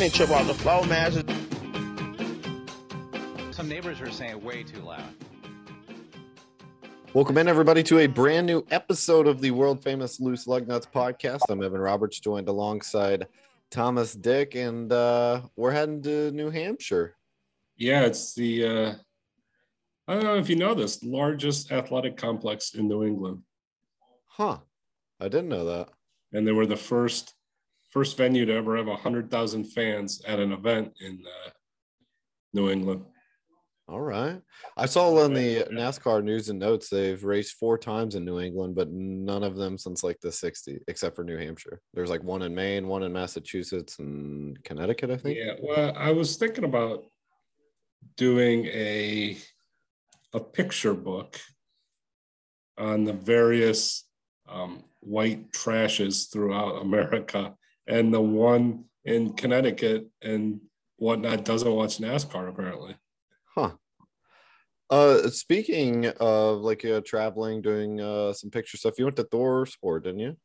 And he trip off the floor, man. Just- Some neighbors are saying way too loud. Welcome in, everybody, to a brand new episode of the world famous Loose Lug Nuts podcast. I'm Evan Roberts, joined alongside Thomas Dick, and uh, we're heading to New Hampshire. Yeah, it's the uh, I don't know if you know this largest athletic complex in New England, Huh. I didn't know that. and they were the first first venue to ever have hundred thousand fans at an event in uh, New England. All right. I saw on the NASCAR news and notes they've raced four times in New England, but none of them since like the 60s, except for New Hampshire. There's like one in Maine, one in Massachusetts, and Connecticut, I think. Yeah, well, I was thinking about doing a a picture book on the various um, white trashes throughout America, and the one in Connecticut and whatnot doesn't watch NASCAR apparently. Huh. Uh, speaking of like uh, traveling, doing uh some picture stuff, you went to Thor Sport, didn't you?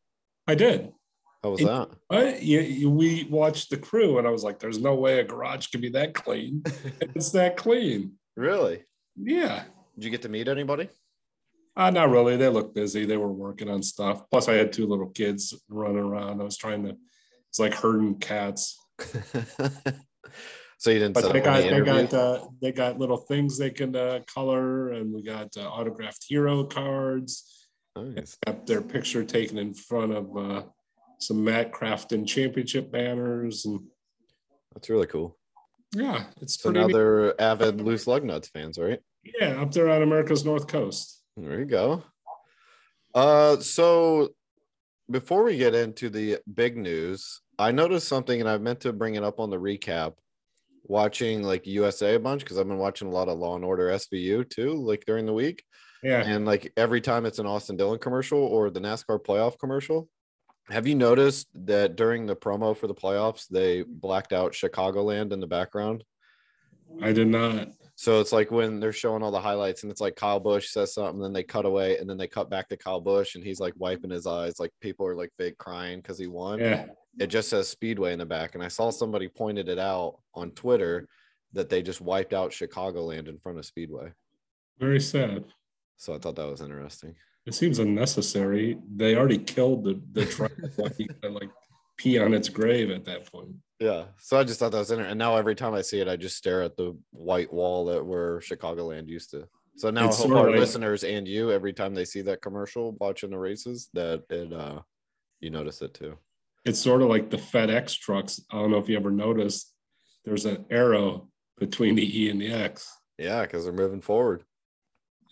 I did. How was It- that? I, you, we watched the crew, and I was like, "There's no way a garage can be that clean. it's that clean." really? Yeah. Did you get to meet anybody? Uh, not really. They looked busy. They were working on stuff. Plus, I had two little kids running around. I was trying to. It's like herding cats. so you didn't But they got they got uh, they got little things they can uh, color, and we got uh, autographed hero cards. Nice. Got their picture taken in front of uh, some Matt Crafton championship banners, and That's really cool. yeah, it's So pretty. now neat. they're avid loose lug nuts fans, right? Yeah, up there on America's North Coast. There you go. Uh, so before we get into the big news, I noticed something, and I meant to bring it up on the recap. Watching like USA a bunch because I've been watching a lot of Law and Order SVU too, like during the week, Yeah, and like every time it's an Austin Dillon commercial or the NASCAR playoff commercial. Have you noticed that during the promo for the playoffs, they blacked out Chicagoland in the background? I did not. So it's like when they're showing all the highlights and it's like Kyle Busch says something, then they cut away and then they cut back to Kyle Busch and he's like wiping his eyes. Like people are like fake crying because he won. Yeah, It just says Speedway in the back. And I saw somebody pointed it out on Twitter that they just wiped out Chicagoland in front of Speedway. very sad. So I thought that was interesting. It seems unnecessary. They already killed the the track. like, you could, like pee on its grave at that point. Yeah. So I just thought that was interesting. And now every time I see it, I just stare at the white wall that where Chicagoland used to. So now It's I hope our like- listeners and you, every time they see that commercial watching the races, that it uh you notice it too. It's sort of like the FedEx trucks. I don't know if you ever noticed. There's an arrow between the E and the X. Yeah, because they're moving forward.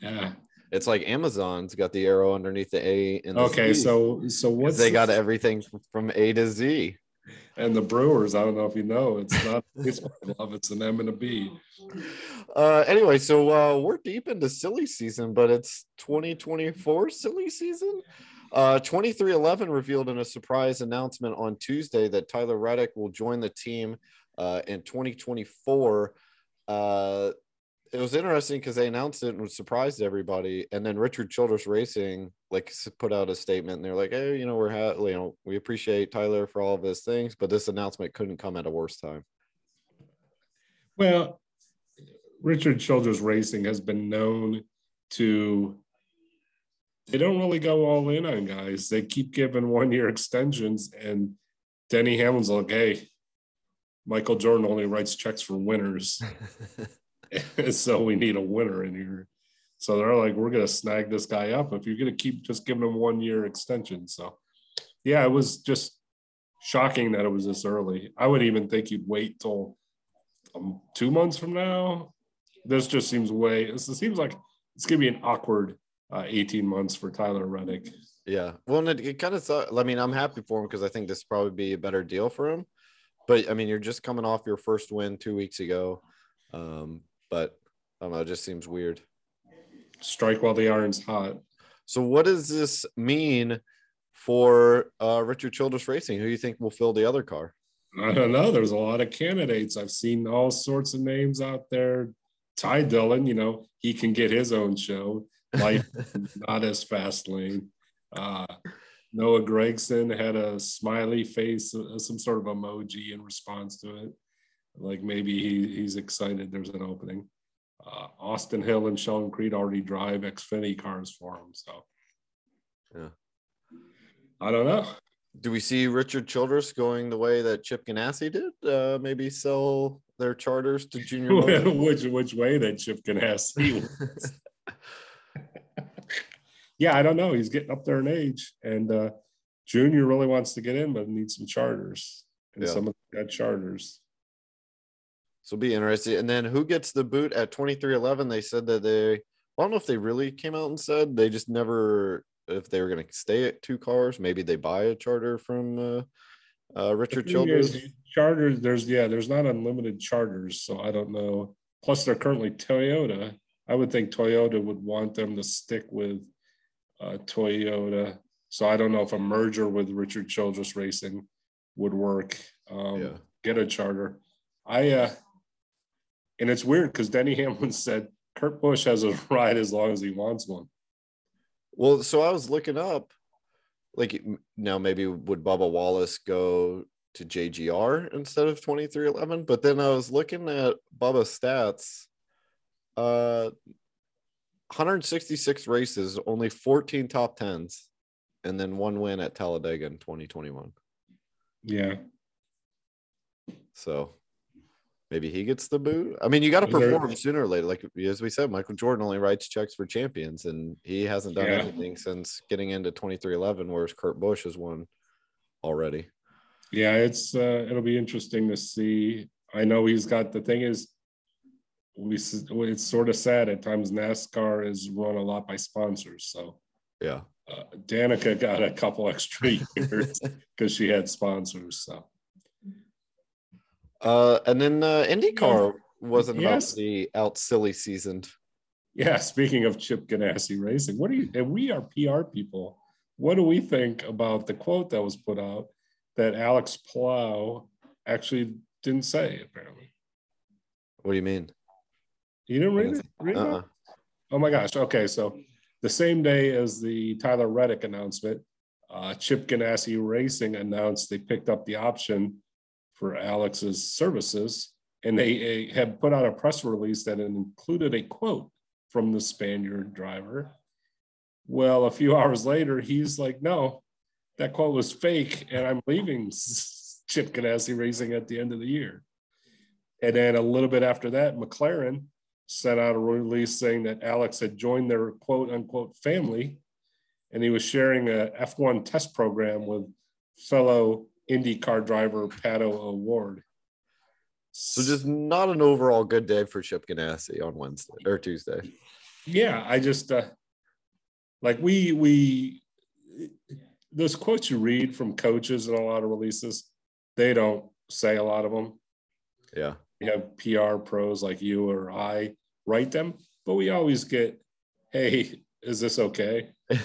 Yeah. It's like Amazon's got the arrow underneath the A and the Okay. Z, So so what's they got everything from A to Z. and the Brewers? I don't know if you know. It's not baseball love. It's an M and a B. Uh anyway, so uh we're deep into silly season, but it's 2024 silly season. Uh 2311 revealed in a surprise announcement on Tuesday that Tyler Reddick will join the team uh in 2024. Uh it was interesting because they announced it and surprised everybody. And then Richard Childress Racing like put out a statement and they're like, hey, you know, we're ha- you know, we appreciate Tyler for all of his things, but this announcement couldn't come at a worse time. Well, Richard Childress Racing has been known to. They don't really go all in on guys. They keep giving one year extensions, and Denny Hamlin's like, "Hey, Michael Jordan only writes checks for winners, so we need a winner in here." So they're like, "We're gonna snag this guy up if you're gonna keep just giving him one year extension." So, yeah, it was just shocking that it was this early. I would even think you'd wait till um, two months from now. This just seems way. This seems like it's gonna be an awkward uh, 18 months for Tyler Reddick. Yeah. Well, it, it kind of thought, I mean, I'm happy for him because I think this probably be a better deal for him. But I mean, you're just coming off your first win two weeks ago. Um, but I don't know, it just seems weird. Strike while the iron's hot. So, what does this mean for uh, Richard Childress Racing? Who do you think will fill the other car? I don't know. There's a lot of candidates. I've seen all sorts of names out there. Ty Dillon, you know, he can get his own show. Life not as fast lane. Uh, Noah Gragson had a smiley face, uh, some sort of emoji in response to it. Like maybe he, he's excited there's an opening. Uh, Austin Hill and Sheldon Creed already drive Xfinity cars for him. So, Yeah. I don't know. Do we see Richard Childress going the way that Chip Ganassi did? Uh, maybe sell their charters to Junior. Which which way that Chip Ganassi yeah, I don't know. He's getting up there in age, and uh, Junior really wants to get in, but needs some charters, and Yeah. some of them got charters. So be interesting. And then who gets the boot at 2311? They said that they, I don't know if they really came out and said they just never, if they were going to stay at two cars, maybe they buy a charter from uh, uh, Richard The thing is, Childress. Charters, there's yeah, there's not unlimited charters, so I don't know. Plus, they're currently Toyota. I would think Toyota would want them to stick with uh, Toyota. So I don't know if a merger with Richard Childress Racing would work. Um, Yeah. Get a charter. I uh, and it's weird because Denny Hamlin said Kurt Busch has a ride as long as he wants one. Well, so I was looking up, like now maybe would Bubba Wallace go to JGR instead of 2311? But then I was looking at Bubba's stats. Uh 166 races, only 14 top tens, and then one win at Talladega in 2021. Yeah. So maybe he gets the boot. I mean, you got to Is there- perform sooner or later. Like as we said, Michael Jordan only writes checks for champions, and he hasn't done Yeah. anything since getting into 2311, whereas Kurt Busch has won already. Yeah, it's uh, it'll be interesting to see. I know he's got the thing is, we it's sort of sad at times. NASCAR is run a lot by sponsors, so Yeah. uh, Danica got a couple extra years because she had sponsors. So Uh, and then uh, IndyCar wasn't Yes. about to out silly seasoned. yeah, speaking of Chip Ganassi Racing, what do you? And we are PR people. What do we think about the quote that was put out that Alex Palou actually didn't say? Apparently, What do you mean? You didn't read it. Read it? Uh-uh. Oh my gosh. Okay. So the same day as the Tyler Reddick announcement, uh, Chip Ganassi Racing announced they picked up the option for Alex's services. And they uh, had put out a press release that included a quote from the Spaniard driver. Well, a few hours later, he's like, no, that quote was fake. And I'm leaving Chip Ganassi Racing at the end of the year. And then a little bit after that, McLaren sent out a release saying that Alex had joined their quote unquote family and he was sharing a F1 test program with fellow IndyCar driver Pato O'Ward. So just not an overall good day for Chip Ganassi on Wednesday or Tuesday. yeah, I just uh, like we we those quotes you read from coaches and a lot of releases, they don't say a lot of them. Yeah. We have PR pros like you or I write them, but we always get, hey, is this okay?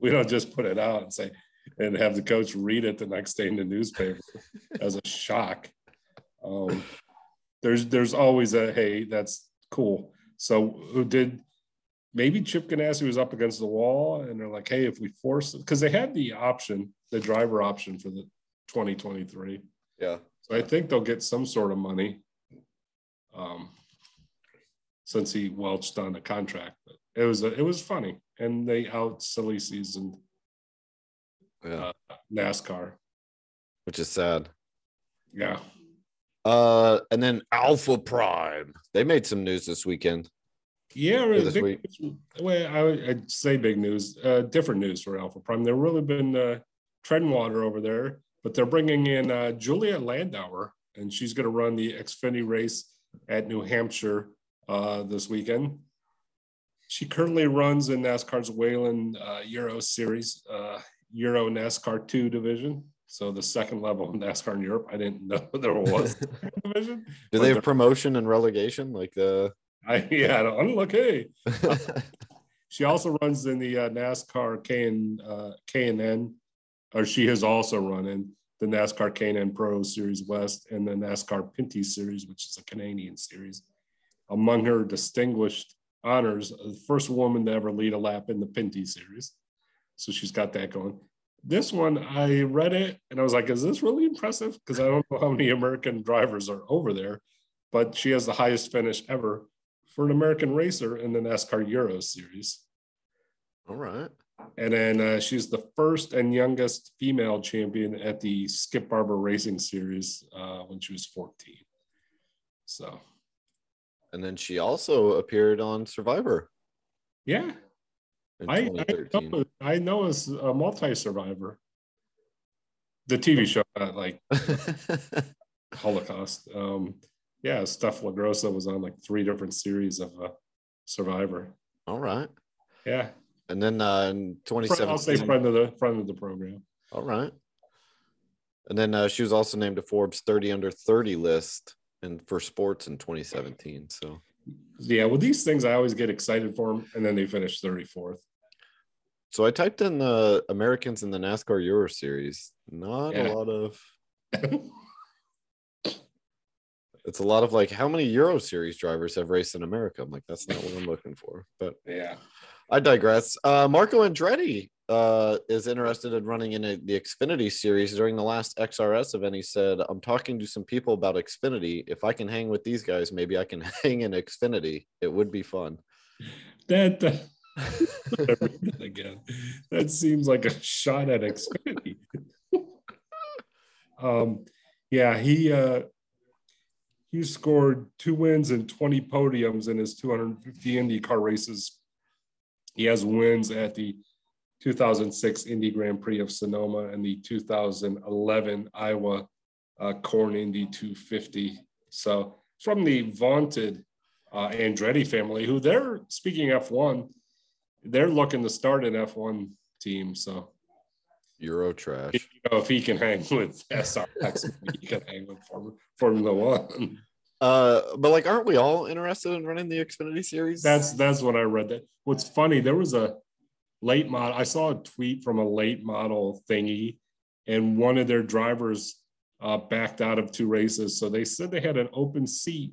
We don't just put it out and say, and have the coach read it the next day in the newspaper as a shock. Um, there's there's always a hey, that's cool. So who did maybe Chip Ganassi was up against the wall and they're like, hey, if we force it, because they had the option, the driver option for the 2023. yeah. So I think they'll get some sort of money. Um, since he welched on a contract, but it was a, it was funny, and they out silly seasoned Yeah. NASCAR. Which is sad. Yeah, Uh, and then Alpha Prime. They made some news this weekend. yeah. Really this big, week. well, I would I'd say big news. Uh, different news for Alpha Prime. They've really been uh, treading water over there, but they're bringing in uh, Julia Landauer, and she's going to run the Xfinity race at New Hampshire uh, this weekend. She currently runs in NASCAR's Whelen uh, Euro Series, uh, Euro NASCAR 2 division. So the second level of NASCAR in Europe. I didn't know there was a division. Do they have promotion and relegation like the? I, yeah, I'm hey. She also runs in the uh, NASCAR K and uh, K and N, or she has also run in the NASCAR and Pro Series West and the NASCAR Pinty Series, which is a Canadian series. Among her distinguished honors, the first woman to ever lead a lap in the Pinty Series. So she's got that going. This one, I read it and I was like, is this really impressive? Because I don't know how many American drivers are over there, but she has the highest finish ever for an American racer in the NASCAR Euro Series. All right. And then uh, she's the first and youngest female champion at the Skip Barber Racing Series uh, when she was 14. So, And then she also appeared on Survivor yeah, I, I, know, I know as a multi survivor. The TV show, not like Holocaust. Um, yeah, Steph LaGrossa was on like three different series of uh, Survivor. All right. Yeah, And then uh, in Friend- I'll say 2017. friend of the friend of the program. All right. And then uh, she was also named to Forbes 30 under 30 list and for sports in 2017. So Yeah, well, these things I always get excited for them, and then they finish 34th. so I typed in the Americans in the NASCAR Euro Series. Not Yeah. a lot of it's a lot of like how many Euro Series drivers have raced in America? I'm like, that's not what I'm looking for. But yeah, I digress. Uh, Marco Andretti uh, is interested in running in a, the Xfinity series. During the last XRS event, he said, I'm talking to some people about Xfinity. If I can hang with these guys, maybe I can hang in Xfinity. It would be fun. that uh, again. That seems like a shot at Xfinity. um, yeah, he uh, he scored two wins and 20 podiums in his 250 IndyCar races. He has wins at the 2006 Indy Grand Prix of Sonoma and the 2011 Iowa uh, Corn Indy 250. So from the vaunted uh, Andretti family, who they're speaking F1, they're looking to start an F1 team. So Euro trash. you know, if he can hang with SRX, he can hang with Form- Formula One. Uh, but like, aren't we all interested in running the Xfinity series? That's that's what I read. That what's funny, there was a late model. I saw a tweet from a late model thingy, and one of their drivers uh, backed out of two races. So they said they had an open seat.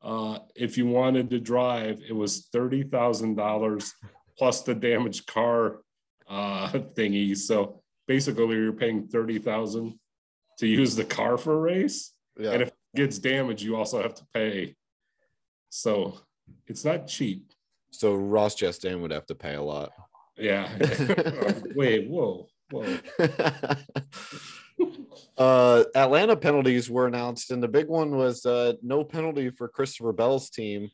Uh, if you wanted to drive, it was thirty thousand dollars plus the damaged car uh, thingy. So basically, you're paying thirty thousand to use the car for a race. yeah. And if gets damaged, you also have to pay. So it's not cheap. so Ross Chastain would have to pay a lot. Yeah. Wait, whoa, whoa. uh, Atlanta penalties were announced, and the big one was uh, no penalty for Christopher Bell's team.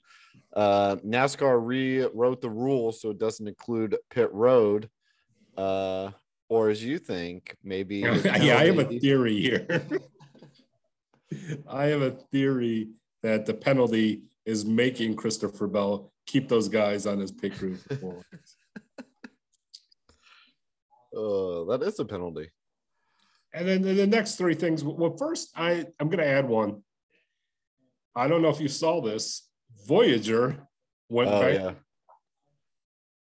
Uh, NASCAR rewrote the rules so it doesn't include pit road. Uh, or as you think, maybe. yeah, I have a theory here. I have a theory that the penalty is making Christopher Bell keep those guys on his pit crew. for. Uh, that is a penalty. And then the next three things. Well, first, I I'm going to add one. I don't know if you saw this. Voyager went Oh back. yeah.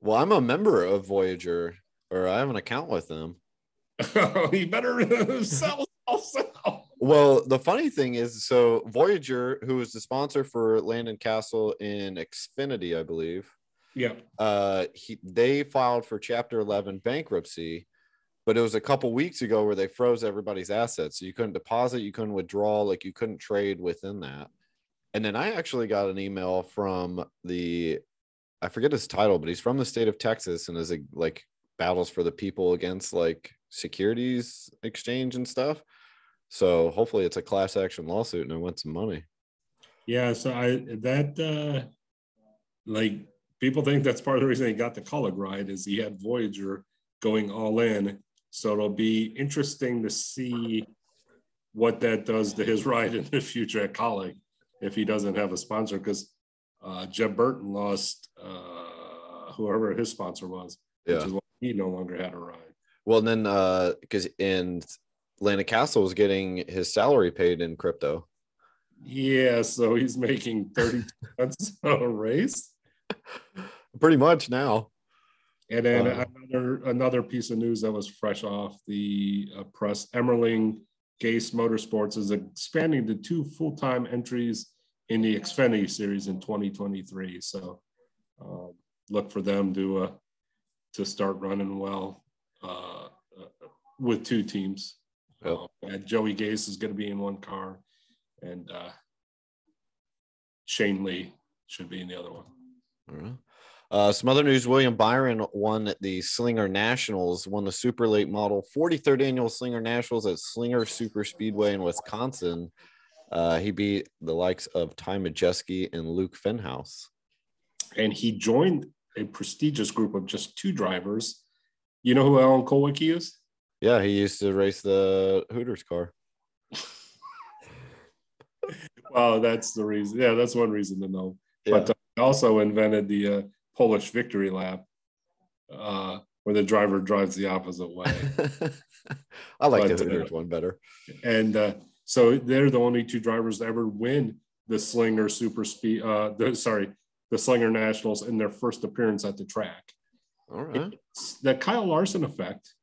Well, I'm a member of Voyager, or I have an account with them. he better sell, sell, sell. Well, the funny thing is, so Voyager, who is the sponsor for Landon Cassill in Xfinity, I believe, Yeah. uh, he they filed for Chapter 11 bankruptcy, but it was a couple weeks ago where they froze everybody's assets, so you couldn't deposit, you couldn't withdraw, like you couldn't trade within that. And then I actually got an email from the, I forget his title, but he's from the state of Texas and is a, like battles for the people against like securities exchange and stuff. So hopefully it's a class action lawsuit and I want some money. Yeah. So I that uh like people think that's part of the reason he got the Kaulig ride is he had Voyager going all in. So it'll be interesting to see what that does to his ride in the future at Kaulig if he doesn't have a sponsor because uh Jeb Burton lost uh whoever his sponsor was, which Yeah. is why he no longer had a ride. Well, then uh because in Landon Cassill was getting his salary paid in crypto. Yeah, so he's making 30 cents a race. Pretty much now. And then Uh, another another piece of news that was fresh off the uh, press: Emerling Gase Motorsports is expanding to two full time entries in the Xfinity Series in 2023. So um, look for them to uh, to start running well. uh, uh, with two teams. Yep. Joey Gase is going to be in one car, and uh, Shane Lee should be in the other one. All right. Uh, some other news: William Byron won the Slinger Nationals, won the Super Late Model 43rd Annual Slinger Nationals at Slinger Super Speedway in Wisconsin. Uh, he beat the likes of Ty Majeski and Luke Fenhaus. And he joined a prestigious group of just two drivers. You know who Alan Kulwicki is? Yeah, he used to race the Hooters car. well, that's the reason. Yeah, that's one reason to know. Yeah. But uh, he also invented the uh, Polish victory lap, uh, where the driver drives the opposite way. I like But, the uh, Hooters one better. and uh, so they're the only two drivers to ever win the Slinger Super Speed. Uh, the sorry, the Slinger Nationals in their first appearance at the track. All right. It's the Kyle Larson effect.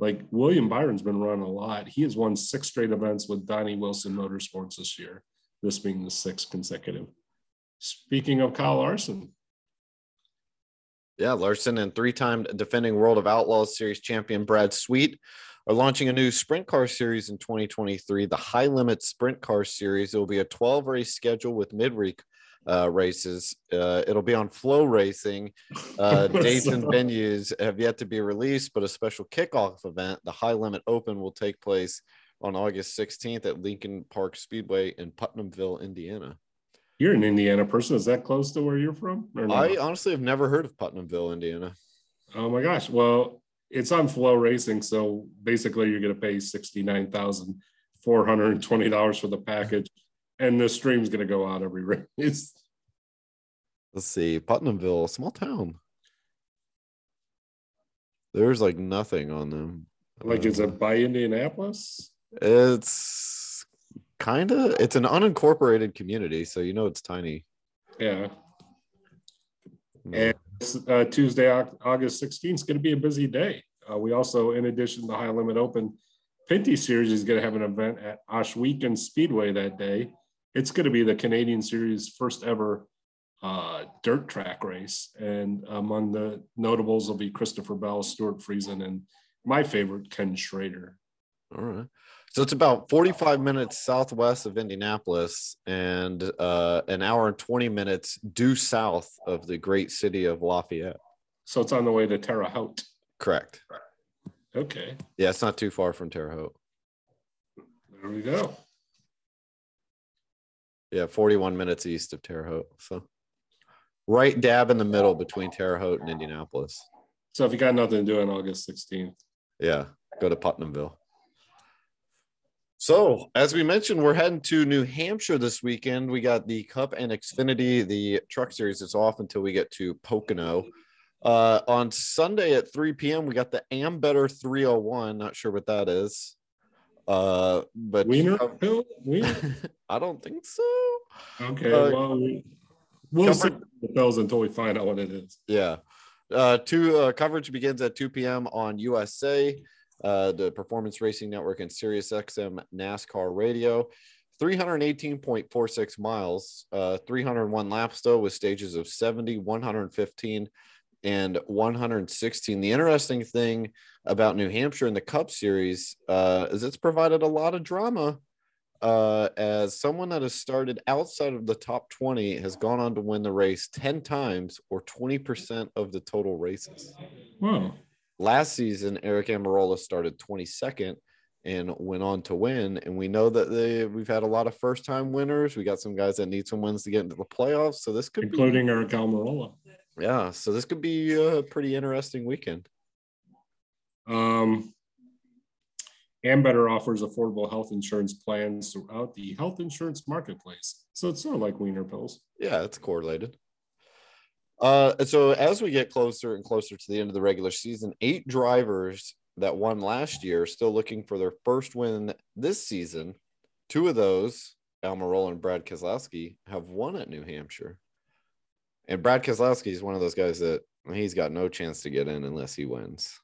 Like William Byron's been running a lot. He has won six straight events with Donnie Wilson Motorsports this year. This being the sixth consecutive. Speaking of Kyle Larson, Yeah, Larson and three-time defending World of Outlaws Series champion Brad Sweet are launching a new sprint car series in 2023, the High Limit Sprint Car Series. It will be a 12 race schedule with midweek uh, races. Uh, it'll be on FloRacing. Uh, dates and venues have yet to be released, but a special kickoff event, the High Limit Open, will take place on August 16th at Lincoln Park Speedway in Putnamville, Indiana. you're an Indiana person. Is that close to where you're from? No? I honestly have never heard of Putnamville, Indiana. Oh my gosh. Well, it's on FloRacing. So basically, you're going to pay $69,420 for the package. And the stream's going to go out every race. Let's see, Putnamville, small town. There's like nothing on them. Like, is it by Indianapolis? It's kind of it's an unincorporated community, so you know it's tiny. Yeah. And uh, Tuesday, August 16th is going to be a busy day. Uh, we also, in addition to the High Limit Open, Pinty Series is going to have an event at Ohsweken Speedway that day. It's going to be the Canadian Series' first ever uh, dirt track race. And among the notables will be Christopher Bell, Stewart Friesen, and my favorite, Ken Schrader. All right. So it's about 45 minutes southwest of Indianapolis and uh, an hour and 20 minutes due south of the great city of Lafayette. So it's on the way to Terre Haute. Correct. Okay, Yeah, it's not too far from Terre Haute. there we go. Yeah, 41 minutes east of Terre Haute. So right dab in the middle between Terre Haute and Indianapolis. So if you got nothing to do on August 16th, Yeah, go to Putnamville. So, as we mentioned, we're heading to New Hampshire this weekend. We got the Cup and Xfinity. The truck series is off until we get to Pocono. Uh, on Sunday at 3 p.m., we got the Ambetter 301. Not sure what that is. Uh, but Wiener Hill? Wiener? I don't think so. Okay, Uh, well, we, we'll cover- see the bells until we find out what it is. Yeah. Uh, two uh, coverage begins at 2 p.m. on USA, uh, the Performance Racing Network, and Sirius XM NASCAR Radio. 318.46 miles, uh, 301 laps though, with stages of 70, 115, and 116. The interesting thing about New Hampshire in the Cup Series uh, is it's provided a lot of drama. Uh, as someone that has started outside of the top 20 has gone on to win the race 10 times or 20% of the total races. Wow. Last season, Eric Almirola started 22nd and went on to win. And we know that they, we've had a lot of first time winners. We got some guys that need some wins to get into the playoffs. So this could be Including Eric Almirola. Yeah. So this could be a pretty interesting weekend. Um, Ambetter offers affordable health insurance plans throughout the health insurance marketplace. So it's sort of like Wiener Pills. Yeah, it's correlated. Uh, so as we get closer and closer to the end of the regular season, eight drivers that won last year are still looking for their first win this season. Two of those, Almirola and Brad Keselowski, have won at New Hampshire. And Brad Keselowski is one of those guys that he's got no chance to get in unless he wins.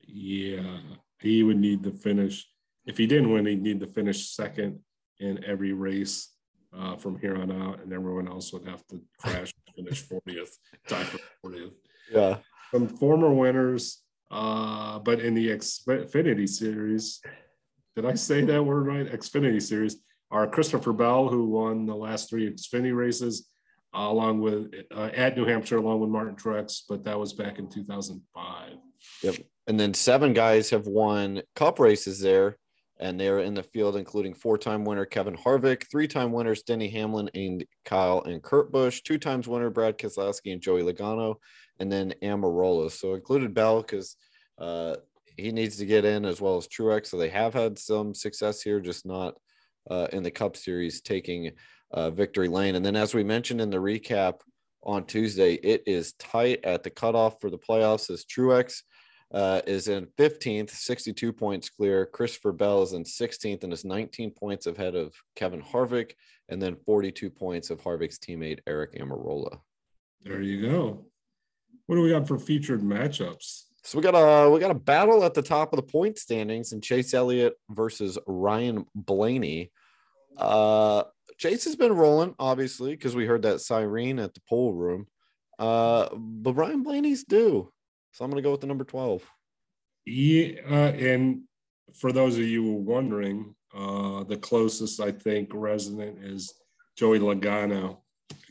Yeah, he would need to finish. If he didn't win, he'd need to finish second in every race uh, from here on out, and everyone else would have to crash and finish 40th, tie for 40th. Yeah. Some former winners Uh, but in the Xfinity series, did I say that word right? Xfinity series are Christopher Bell, who won the last three Xfinity races, along with uh, at New Hampshire, along with Martin Truex, but that was back in 2005. Yep. And then seven guys have won cup races there, and they're in the field, including four time winner Kevin Harvick, three time winners Denny Hamlin and Kyle and Kurt Busch, two times winner Brad Keselowski and Joey Logano, and then Almirola. So included Bell because uh, he needs to get in as well as Truex. So they have had some success here, just not uh, in the Cup Series taking uh, victory lane. And then, as we mentioned in the recap on Tuesday, it is tight at the cutoff for the playoffs as Truex uh, is in 15th, 62 points clear. Christopher Bell is in 16th and is 19 points ahead of Kevin Harvick, and then 42 points of Harvick's teammate Eric Almirola. There you go. What do we got for featured matchups? So we got a we got a battle at the top of the point standings and Chase Elliott versus Ryan Blaney. Uh, Chase has been rolling, obviously, because we heard that siren at the pool room. Uh, but Ryan Blaney's due. So I'm going to go with the number 12. Yeah. Uh, and for those of you wondering, uh, the closest I think resident is Joey Logano,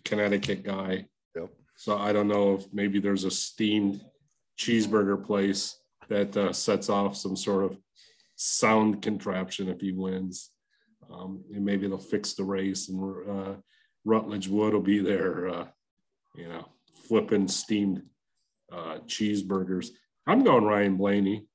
Connecticut guy. Yep. So I don't know if maybe there's a steamed cheeseburger place that uh, sets off some sort of sound contraption if he wins. Um, and maybe they'll fix the race and uh, Rutledge Wood will be there, uh, you know, flipping steamed uh, cheeseburgers. I'm going Ryan Blaney.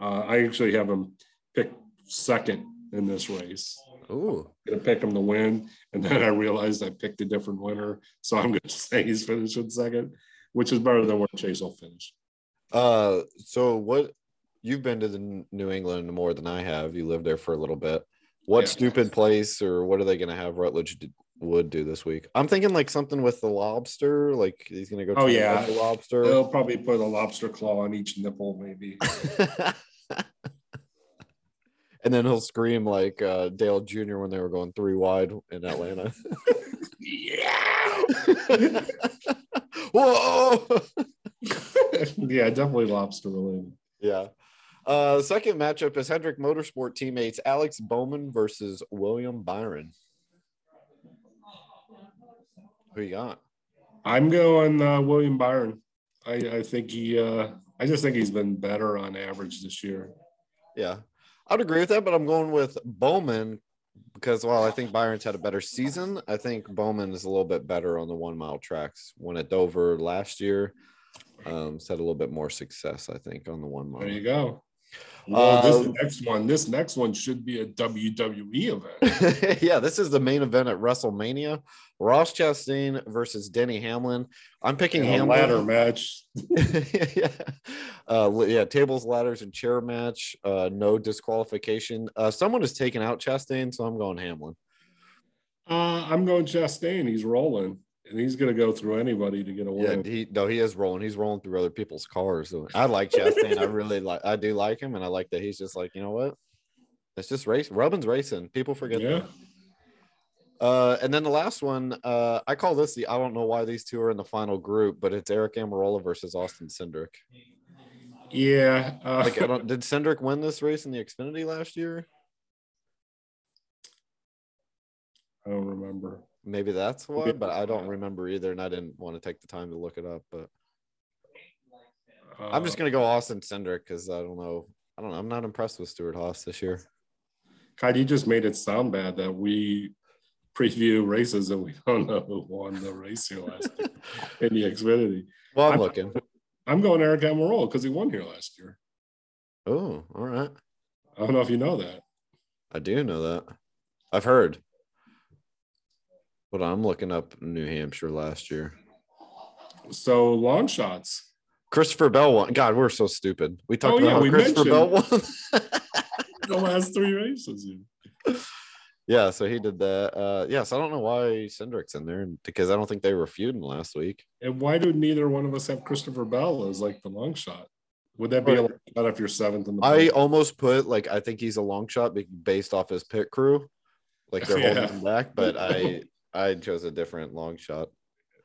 Uh, I actually have him pick second in this race. Ooh. I'm gonna pick him to win, and then I realized I picked a different winner, so I'm gonna say he's finishing second, which is better than where Chase will finish. Uh, so what? You've been to the New England more than I have. You lived there for a little bit. What Yeah. stupid place or what are they going to have Rutledge d- Wood do this week? I'm thinking like something with the lobster. Like he's going to go. Oh, yeah. the lobster. They'll probably put a lobster claw on each nipple, maybe. and then he'll scream like uh, Dale Jr. when they were going three wide in Atlanta. yeah. Whoa! yeah, definitely lobster related. yeah. Uh, the second matchup is Hendrick Motorsport teammates Alex Bowman versus William Byron. Who you got? I'm going uh, William Byron. I, I think he. Uh, I just think he's been better on average this year. Yeah, I'd agree with that, but I'm going with Bowman because while I think Byron's had a better season, I think Bowman is a little bit better on the one mile tracks. Won at Dover last year. Um, had a little bit more success, I think, on the one mile. There you go. Well, this Um, next one, this next one should be a WWE event. yeah, this is the main event at WrestleMania. Ross Chastain versus Denny Hamlin. I'm picking And Hamlin. ladder match. yeah. Uh, yeah, tables, ladders, and chair match. Uh, no disqualification. Uh, someone has taken out Chastain, so I'm going Hamlin. Uh, I'm going Chastain. He's rolling, and he's going to go through anybody to get a Yeah, win. he no, he is rolling. He's rolling through other people's cars. So I like Chastain. I really like. I do like him, and I like that he's just like you know what. It's just race. Robin's racing. People forget Yeah. that. Uh, and then the last one, uh, I call this the I don't know why these two are in the final group, but it's Eric Almirola versus Austin Cindric. Yeah. Uh, Like, did Cindric win this race in the Xfinity last year? I don't remember. Maybe that's why, but I don't remember either, and I didn't want to take the time to look it up. But Uh, I'm just gonna go Austin Cindric because I don't know. I don't know. I'm not impressed with Stewart-Haas this year. Kai, you just made it sound bad that we preview races and we don't know who won the race here last year in the Xfinity. Well, I'm I'm- looking. I'm going Eric Almirola because he won here last year. Oh, all right. I don't know if you know that. I do know that. I've heard. But I'm looking up New Hampshire last year. So long shots. Christopher Bell won. God, we're so stupid. We talked Oh, about yeah, how we Christopher Bell won. The last three races. yeah, so he did that. Uh, yes, yeah, so I don't know why Cindric's in there because I don't think they were feuding last week. And why do neither one of us have Christopher Bell as like the long shot? Would that be a long shot if you're seventh in the I almost put like I think he's a long shot based off his pit crew, like they're Yeah. holding him back. But I I chose a different long shot.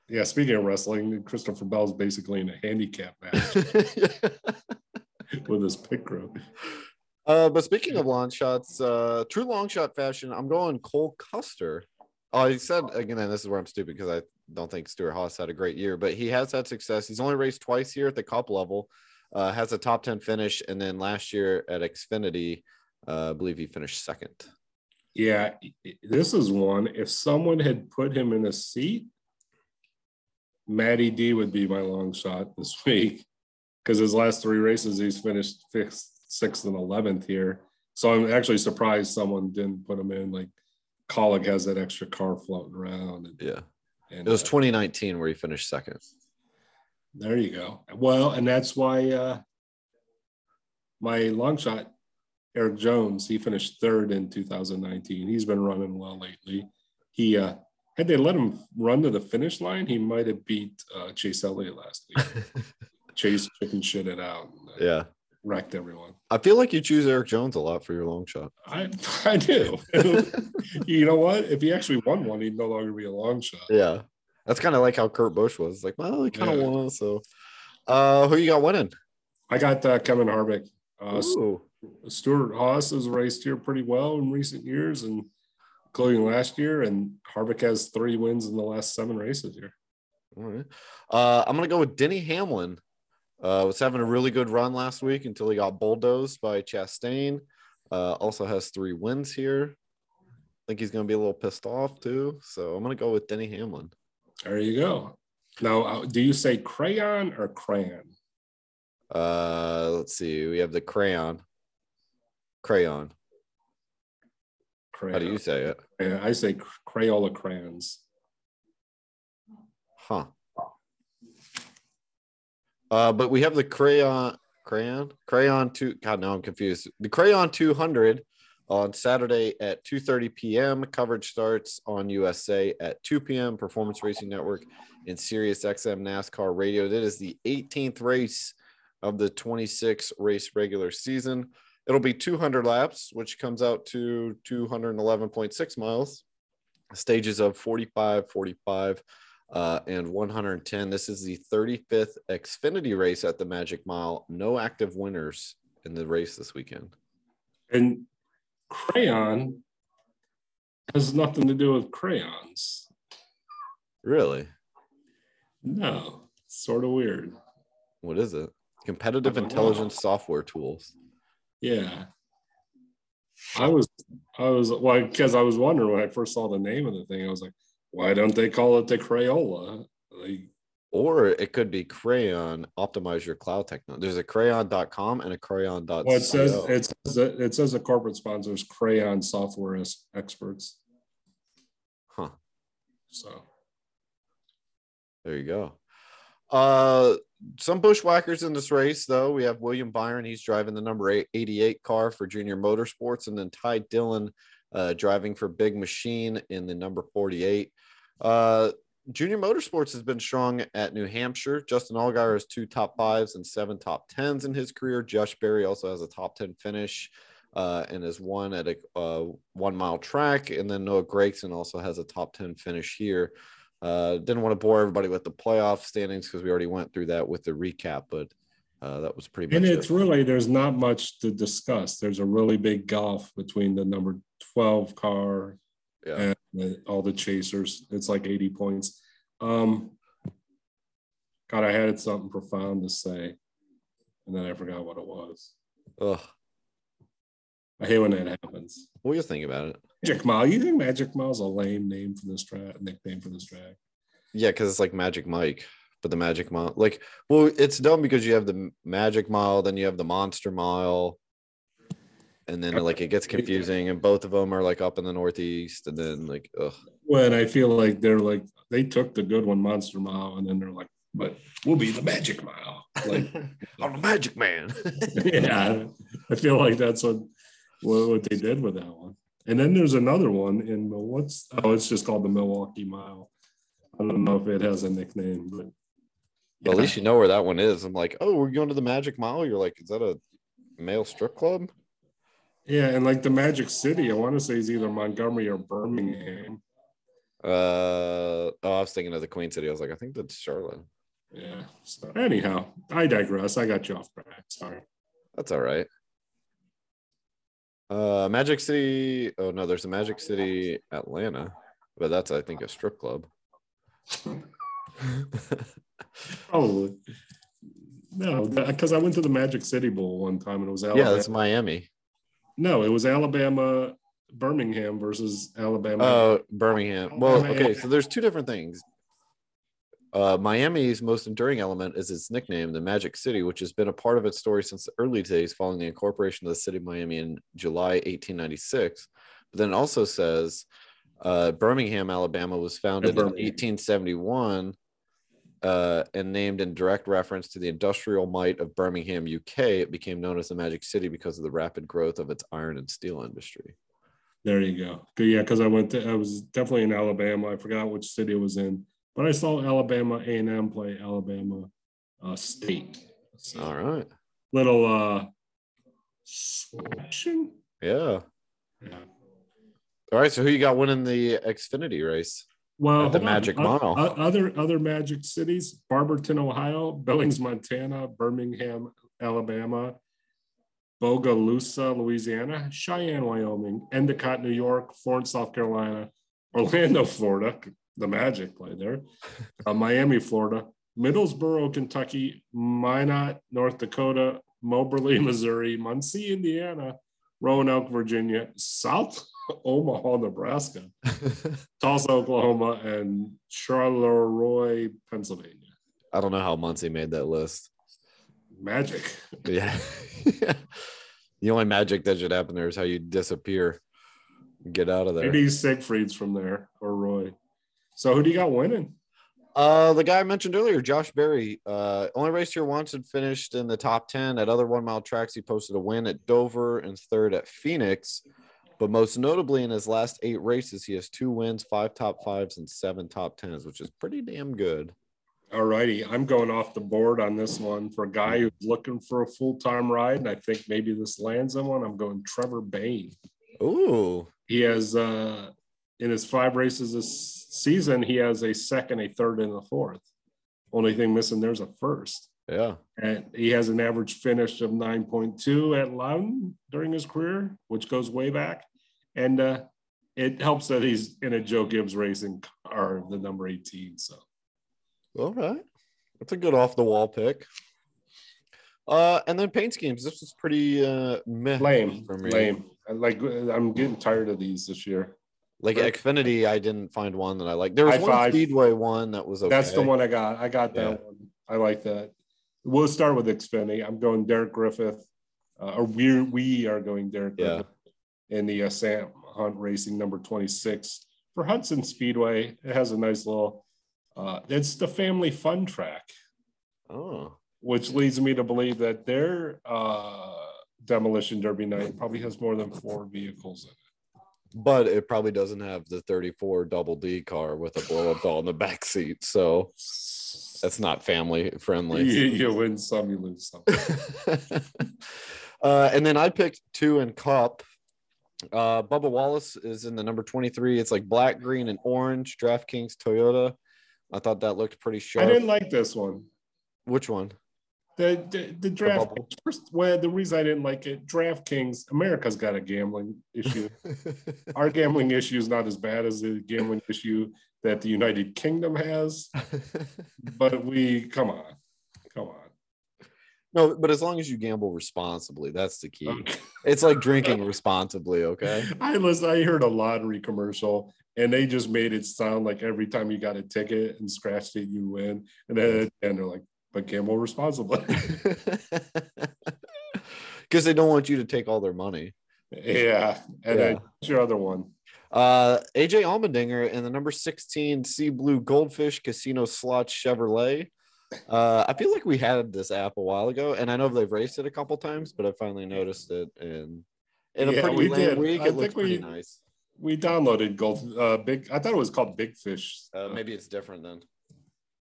Yeah, speaking of wrestling, Christopher Bell's basically in a handicap match. with his pick. Uh, but speaking of long shots, uh, true long shot fashion, I'm going Cole Custer. Oh, I said again, and this is where I'm stupid because I don't think Stewart-Haas had a great year, but he has had success. He's only raced twice here at the cup level, uh, has a top 10 finish, and then last year at Xfinity, uh, I believe he finished second. Yeah, this is one. If someone had put him in a seat, Matty D would be my long shot this week because his last three races he's finished fifth, sixth, and eleventh here. So I'm actually surprised someone didn't put him in. Like Kaulig has that extra car floating around. And, Yeah. and It was uh, 2019 where he finished second. there you go. Well, and that's why uh, my long shot, Erik Jones, he finished third in 2019. He's been running well lately. He uh, had they let him run to the finish line, he might have beat uh, Chase Elliott last week. Chase chicken shit it out, and, uh, yeah. wrecked everyone. I feel like you choose Erik Jones a lot for your long shot. I I do. you know what? If he actually won one, he'd no longer be a long shot. Yeah. That's kind of like how Kurt Busch was. Like, well, he kind of Yeah. won. So, uh, who you got winning? I got uh, Kevin Harvick. Uh, Ooh. Stewart-Haas has raced here pretty well in recent years, and including last year. And Harvick has three wins in the last seven races here. All right. Uh, I'm gonna go with Denny Hamlin. Uh, was having a really good run last week until he got bulldozed by Chastain. Uh, also has three wins here. I think he's gonna be a little pissed off too. So I'm gonna go with Denny Hamlin. There you go. Now, uh, do you say crayon or crayon? Uh, let's see. We have the crayon. Crayon. Crayon. How do you say it? Yeah, I say Crayola crayons. Huh. Uh, but we have the crayon, crayon, crayon two. God, now I'm confused. The crayon 200 on Saturday at 2:30 p.m. Coverage starts on USA at 2 p.m. Performance Racing Network and Sirius XM NASCAR Radio. That is the 18th race of the 26 race regular season. It'll be 200 laps, which comes out to 211.6 miles. Stages of 45, 45, uh, and 110. This is the 35th Xfinity race at the Magic Mile. No active winners in the race this weekend. And crayon has nothing to do with crayons. Really? No, it's sort of weird. What is it? Competitive I don't know. intelligence software tools. Yeah. I was, I was, well, because I was wondering when I first saw the name of the thing, I was like, why don't they call it the Crayola? Like, Or it could be Crayon Optimize Your Cloud Technology. There's a crayon.com and a crayon.co. well, it says it says it says the corporate sponsors Crayon software as experts. Huh. So There you go. Uh, some bushwhackers in this race, though. We have William Byron. He's driving the number 88 car for Junior Motorsports, and then Ty Dillon uh, driving for Big Machine in the number 48. Uh, Junior Motorsports has been strong at New Hampshire. Justin Allgaier has two top fives and seven top tens in his career. Josh Berry also has a top 10 finish uh, and has won at a uh, one mile track. And then Noah Gragson also has a top 10 finish here. Uh, didn't want to bore everybody with the playoff standings because we already went through that with the recap, but uh, that was pretty much and it. it's really there's not much to discuss. There's a really big gulf between the number 12 car yeah. and all the chasers. It's like 80 points. Um, God, I had something profound to say, and then I forgot what it was. Ugh. I hate when that happens. What do you think about it? Magic Mile. You think Magic Mile's a lame name for this track? Nickname for this track? Yeah, because it's like Magic Mike, but the Magic Mile, like, well, it's dumb because you have the Magic Mile, then you have the Monster Mile, and then like it gets confusing, and both of them are like up in the Northeast, and then like, ugh, When I feel like they're like they took the good one, Monster Mile, and then they're like, but we'll be the Magic Mile. Like, I'm the Magic Man. yeah, I feel like that's what, what what they did with that one. And then there's another one in what's oh, it's just called the Milwaukee Mile. I don't know if it has a nickname, but But at least you know where that one is. I'm like, oh, we're going to the Magic Mile. You're like, is that a male strip club? yeah, and like the Magic City, I want to say is either Montgomery or Birmingham. Uh, oh, I was thinking of the Queen City. I was like, I think that's Charlotte. Yeah. So anyhow, I digress. I got you off track. Sorry. That's all right. Uh, Magic City. Oh no, there's a Magic City Atlanta, but that's I think a strip club. Probably. No, because I went to the Magic City Bowl one time and it was Alabama. yeah, that's Miami. no, it was Alabama, Birmingham versus Alabama. Oh, Birmingham. Well, okay, so there's two different things. Uh, Miami's most enduring element is its nickname, the Magic City, which has been a part of its story since the early days following the incorporation of the city of Miami in July 1896. But then it also says uh, Birmingham, Alabama was founded in 1871 uh, and named in direct reference to the industrial might of Birmingham, UK. It became known as the Magic City because of the rapid growth of its iron and steel industry. There you go. Yeah, because I went to, I was definitely in Alabama. I forgot which city it was in, but I saw Alabama A and M play Alabama uh, State. So, All right. Little uh, switching. Yeah. Yeah. All right. So who you got winning the Xfinity race? Well, the on. Magic O- Mile. other other Magic cities: Barberton, Ohio; Billings, Montana; Birmingham, Alabama; Bogalusa, Louisiana; Cheyenne, Wyoming; Endicott, New York; Florence, South Carolina; Orlando, Florida. The Magic play there. Uh, Miami, Florida; Middlesboro, Kentucky; Minot, North Dakota; Moberly, Missouri; Muncie, Indiana; Roanoke, Virginia; South Omaha, Nebraska. Tulsa, Oklahoma, and Charleroi, Pennsylvania. I don't know how Muncie made that list. Magic. Yeah. the only magic that should happen there is how you disappear, get out of there. Maybe Siegfried's from there or Roy. So who do you got winning? Uh, the guy I mentioned earlier, Josh Berry, uh, only raced here once and finished in the top 10 at other one mile tracks. He posted a win at Dover and third at Phoenix. But most notably, in his last eight races, he has two wins, five top fives, and seven top tens, which is pretty damn good. All righty. I'm going off the board on this one for a guy who's looking for a full time ride. And I think maybe this lands him one. I'm going Trevor Bayne. Ooh, He has, uh, in his five races this season, he has a second, a third, and a fourth. Only thing missing there's a first. yeah. And he has an average finish of 9.2 at Loudon during his career, which goes way back. And uh, it helps that he's in a Joe Gibbs racing car, the number 18. So All right. That's a good off the wall pick. Uh, and then paint schemes. This was pretty uh meh lame, for me. lame. Like I'm getting tired of these this year. Like Right. Xfinity, I didn't find one that I like. There was High one five. Speedway one that was okay. That's the one I got. I got that Yeah. one. I like that. We'll start with Xfinity. I'm going Derek Griffith, uh, or we we are going Derek Yeah. Griffith in the uh, Sam Hunt Racing number 26 for Hudson Speedway. It has a nice little. Uh, it's the family fun track, Oh, which leads me to believe that their uh, demolition derby night probably has more than four vehicles in it. But it probably doesn't have the 34 double D car with a blow up doll in the back seat. So that's not family friendly. you win some, you lose some. uh, and then I picked two in Cup. Uh, Bubba Wallace is in the number 23. It's like black, green, and orange. DraftKings Toyota. I thought that looked pretty sharp. I didn't like this one. Which one? The the, the draft bubble. first well, the reason I didn't like it, DraftKings, America's got a gambling issue. Our gambling issue is not as bad as the gambling issue that the United Kingdom has, but we come on. Come on. no, but as long as you gamble responsibly, that's the key. Okay. It's like drinking responsibly, okay? I listen, I heard a lottery commercial and they just made it sound like every time you got a ticket and scratched it, you win. And then and they're like, but gamble responsibly. Because they don't want you to take all their money. yeah. And then what's your other one? Uh, AJ Allmendinger in the number 16 Sea Blue Goldfish Casino Slot Chevrolet. Uh, I feel like we had this app a while ago, and I know they've raced it a couple times, but I finally noticed it. And in a Yeah, pretty we lame did. week, I it looks we- pretty nice. We downloaded Gold uh Big I thought it was called Big Fish. Uh, maybe it's different then.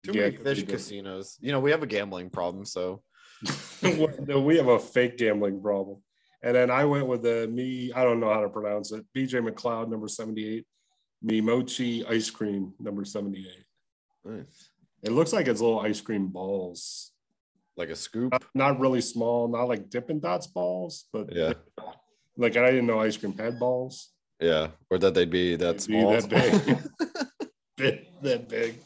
Too Yeah, many be fish casinos. You know, we have a gambling problem, so no, we have a fake gambling problem. And then I went with the me, I don't know how to pronounce it. BJ McLeod, number 78. Me Mochi ice cream, number 78. nice. It looks like it's little ice cream balls. like a scoop. Not, not really small, not like Dippin' Dots balls, but Yeah. like I didn't know ice cream had balls. Yeah, or that they'd be that They'd be small. that big. Big, that big.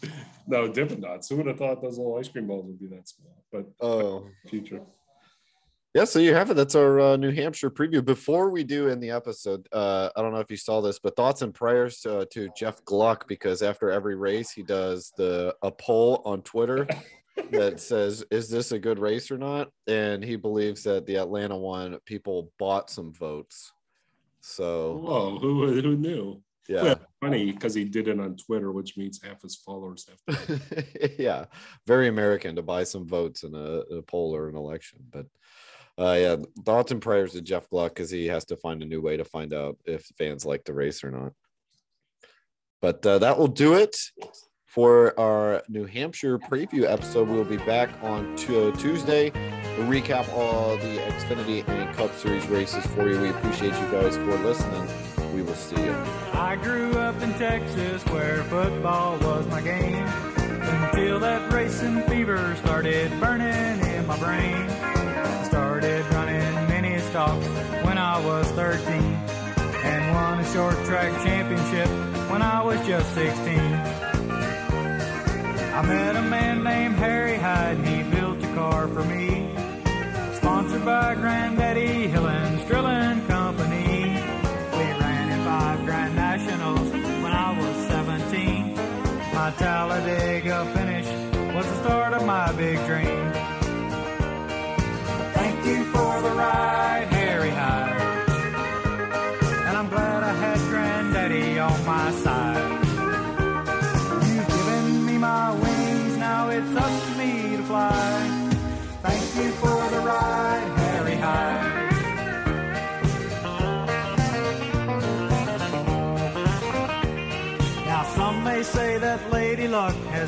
No, Dippin' Dots. Who would have thought those little ice cream balls would be that small? But oh, future. yeah. So you have it. That's our uh, New Hampshire preview. Before we do in the episode, uh, I don't know if you saw this, but thoughts and prayers uh, to Jeff Gluck because after every race he does the a poll on Twitter that says, "Is this a good race or not?" And he believes that the Atlanta one people bought some votes. So Whoa, who who knew? Yeah. Well, funny because he did it on Twitter, which means half his followers have. To. yeah, very American to buy some votes in a, a poll or an election. But uh, yeah, thoughts and prayers to Jeff Gluck because he has to find a new way to find out if fans like the race or not. But uh, that will do it for our New Hampshire preview episode. We'll be back on Tu- Tuesday to recap all the Xfinity and Cup Series races for you. We appreciate you guys for listening. We will see you. I grew up in Texas where football was my game. Until that racing fever started burning in my brain. I started running mini stocks when I was 13 and won a short track championship when I was just 16. I met a man named Harry Hyde and he built a car for me. Sponsored by Granddaddy Hill and Drilling Company. Finish was the start of my big dream.